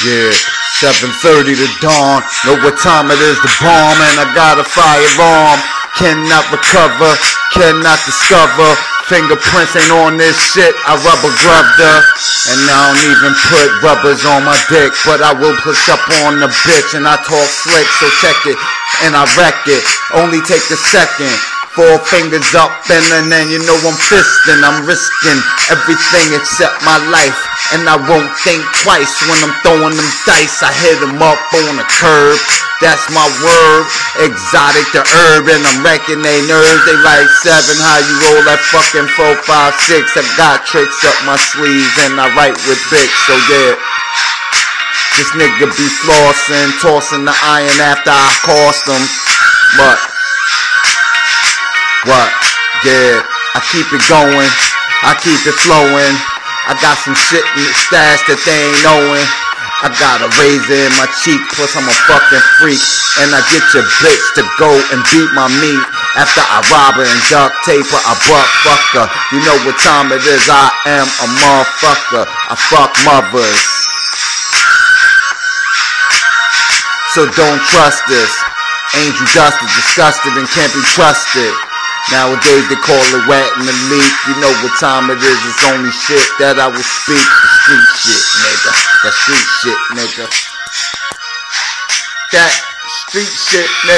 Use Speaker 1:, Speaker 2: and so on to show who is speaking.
Speaker 1: Yeah, 7.30 to dawn. Know what time it is to bomb, and I got a firearm. Cannot recover, cannot discover. Fingerprints ain't on this shit. I rubber grubbed her. And I don't even put rubbers on my dick. But I will push up on the bitch. And I talk slick, so check it. And I wreck it. Only take a second. Four fingers up and then you know I'm fisting. I'm risking everything except my life. And I won't think twice when I'm throwing them dice. I hit them up on the curb. That's my word. Exotic to urban. I'm wrecking they nerves. They like seven. How you roll that fucking four, five, six. I got tricks up my sleeves and I write with bits. So yeah. This nigga be flossing, tossing the iron after I cost him. But what? Yeah, I keep it going. I keep it flowing. I got some shit in the stash that they ain't knowing. I got a razor in my cheek, plus I'm a fucking freak. And I get your bitch to go and beat my meat. After I rob her and duct tape her, I butt fuck her. You know what time it is, I am a motherfucker. I fuck mothers. So don't trust this. Angel dust is disgusted and can't be trusted. Nowadays they call it wet in the leak. You know what time it is. It's only shit that I will speak. The street shit, nigga. That street shit, nigga. That street shit, nigga.